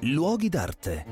Luoghi d'arte.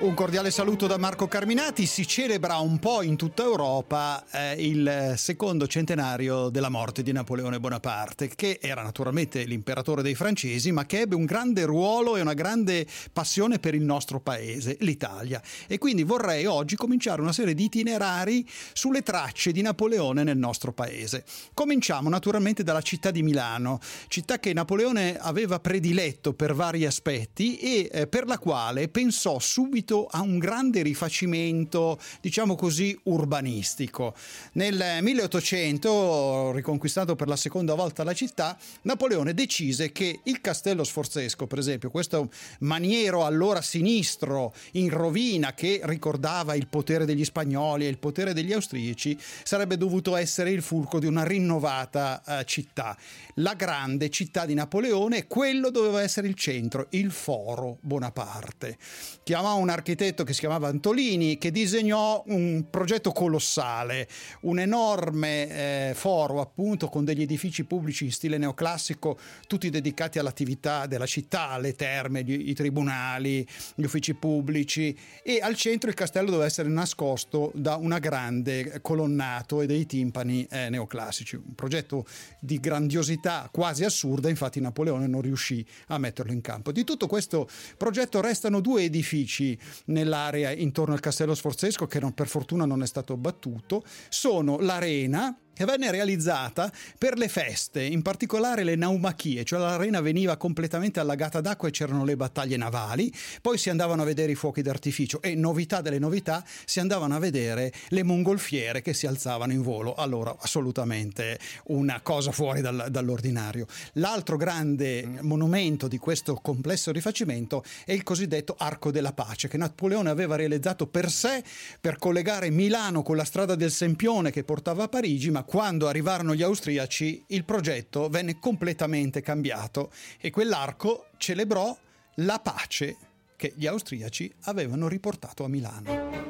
Un cordiale saluto da Marco Carminati. Si celebra un po' in tutta Europa eh, il secondo centenario della morte di Napoleone Bonaparte, che era naturalmente l'imperatore dei francesi, ma che ebbe un grande ruolo e una grande passione per il nostro paese, l'Italia. E quindi vorrei oggi cominciare una serie di itinerari sulle tracce di Napoleone nel nostro paese. Cominciamo naturalmente dalla città di Milano, città che Napoleone aveva prediletto per vari aspetti e eh, per la quale pensò subito subito a un grande rifacimento, diciamo così, urbanistico. Nel 1800, riconquistato per la seconda volta la città, Napoleone decise che il castello sforzesco, per esempio, questo maniero allora sinistro in rovina che ricordava il potere degli spagnoli e il potere degli austriaci, sarebbe dovuto essere il fulcro di una rinnovata uh, città. La grande città di Napoleone, quello doveva essere il centro, il foro Bonaparte. Chiamava un architetto che si chiamava Antolini che disegnò un progetto colossale, un enorme eh, foro appunto con degli edifici pubblici in stile neoclassico, tutti dedicati all'attività della città, le terme, gli, i tribunali, gli uffici pubblici e al centro il castello doveva essere nascosto da una grande colonnato e dei timpani eh, neoclassici, un progetto di grandiosità quasi assurda, infatti Napoleone non riuscì a metterlo in campo. Di tutto questo progetto restano due edifici nell'area intorno al castello sforzesco che non, per fortuna non è stato battuto, sono l'arena che venne realizzata per le feste, in particolare le naumachie, cioè l'arena veniva completamente allagata d'acqua e c'erano le battaglie navali, poi si andavano a vedere i fuochi d'artificio e novità delle novità, si andavano a vedere le mongolfiere che si alzavano in volo, allora assolutamente una cosa fuori dal, dall'ordinario. L'altro grande monumento di questo complesso rifacimento è il cosiddetto Arco della Pace che Napoleone aveva realizzato per sé per collegare Milano con la strada del Sempione che portava a Parigi, ma quando arrivarono gli austriaci il progetto venne completamente cambiato e quell'arco celebrò la pace che gli austriaci avevano riportato a Milano.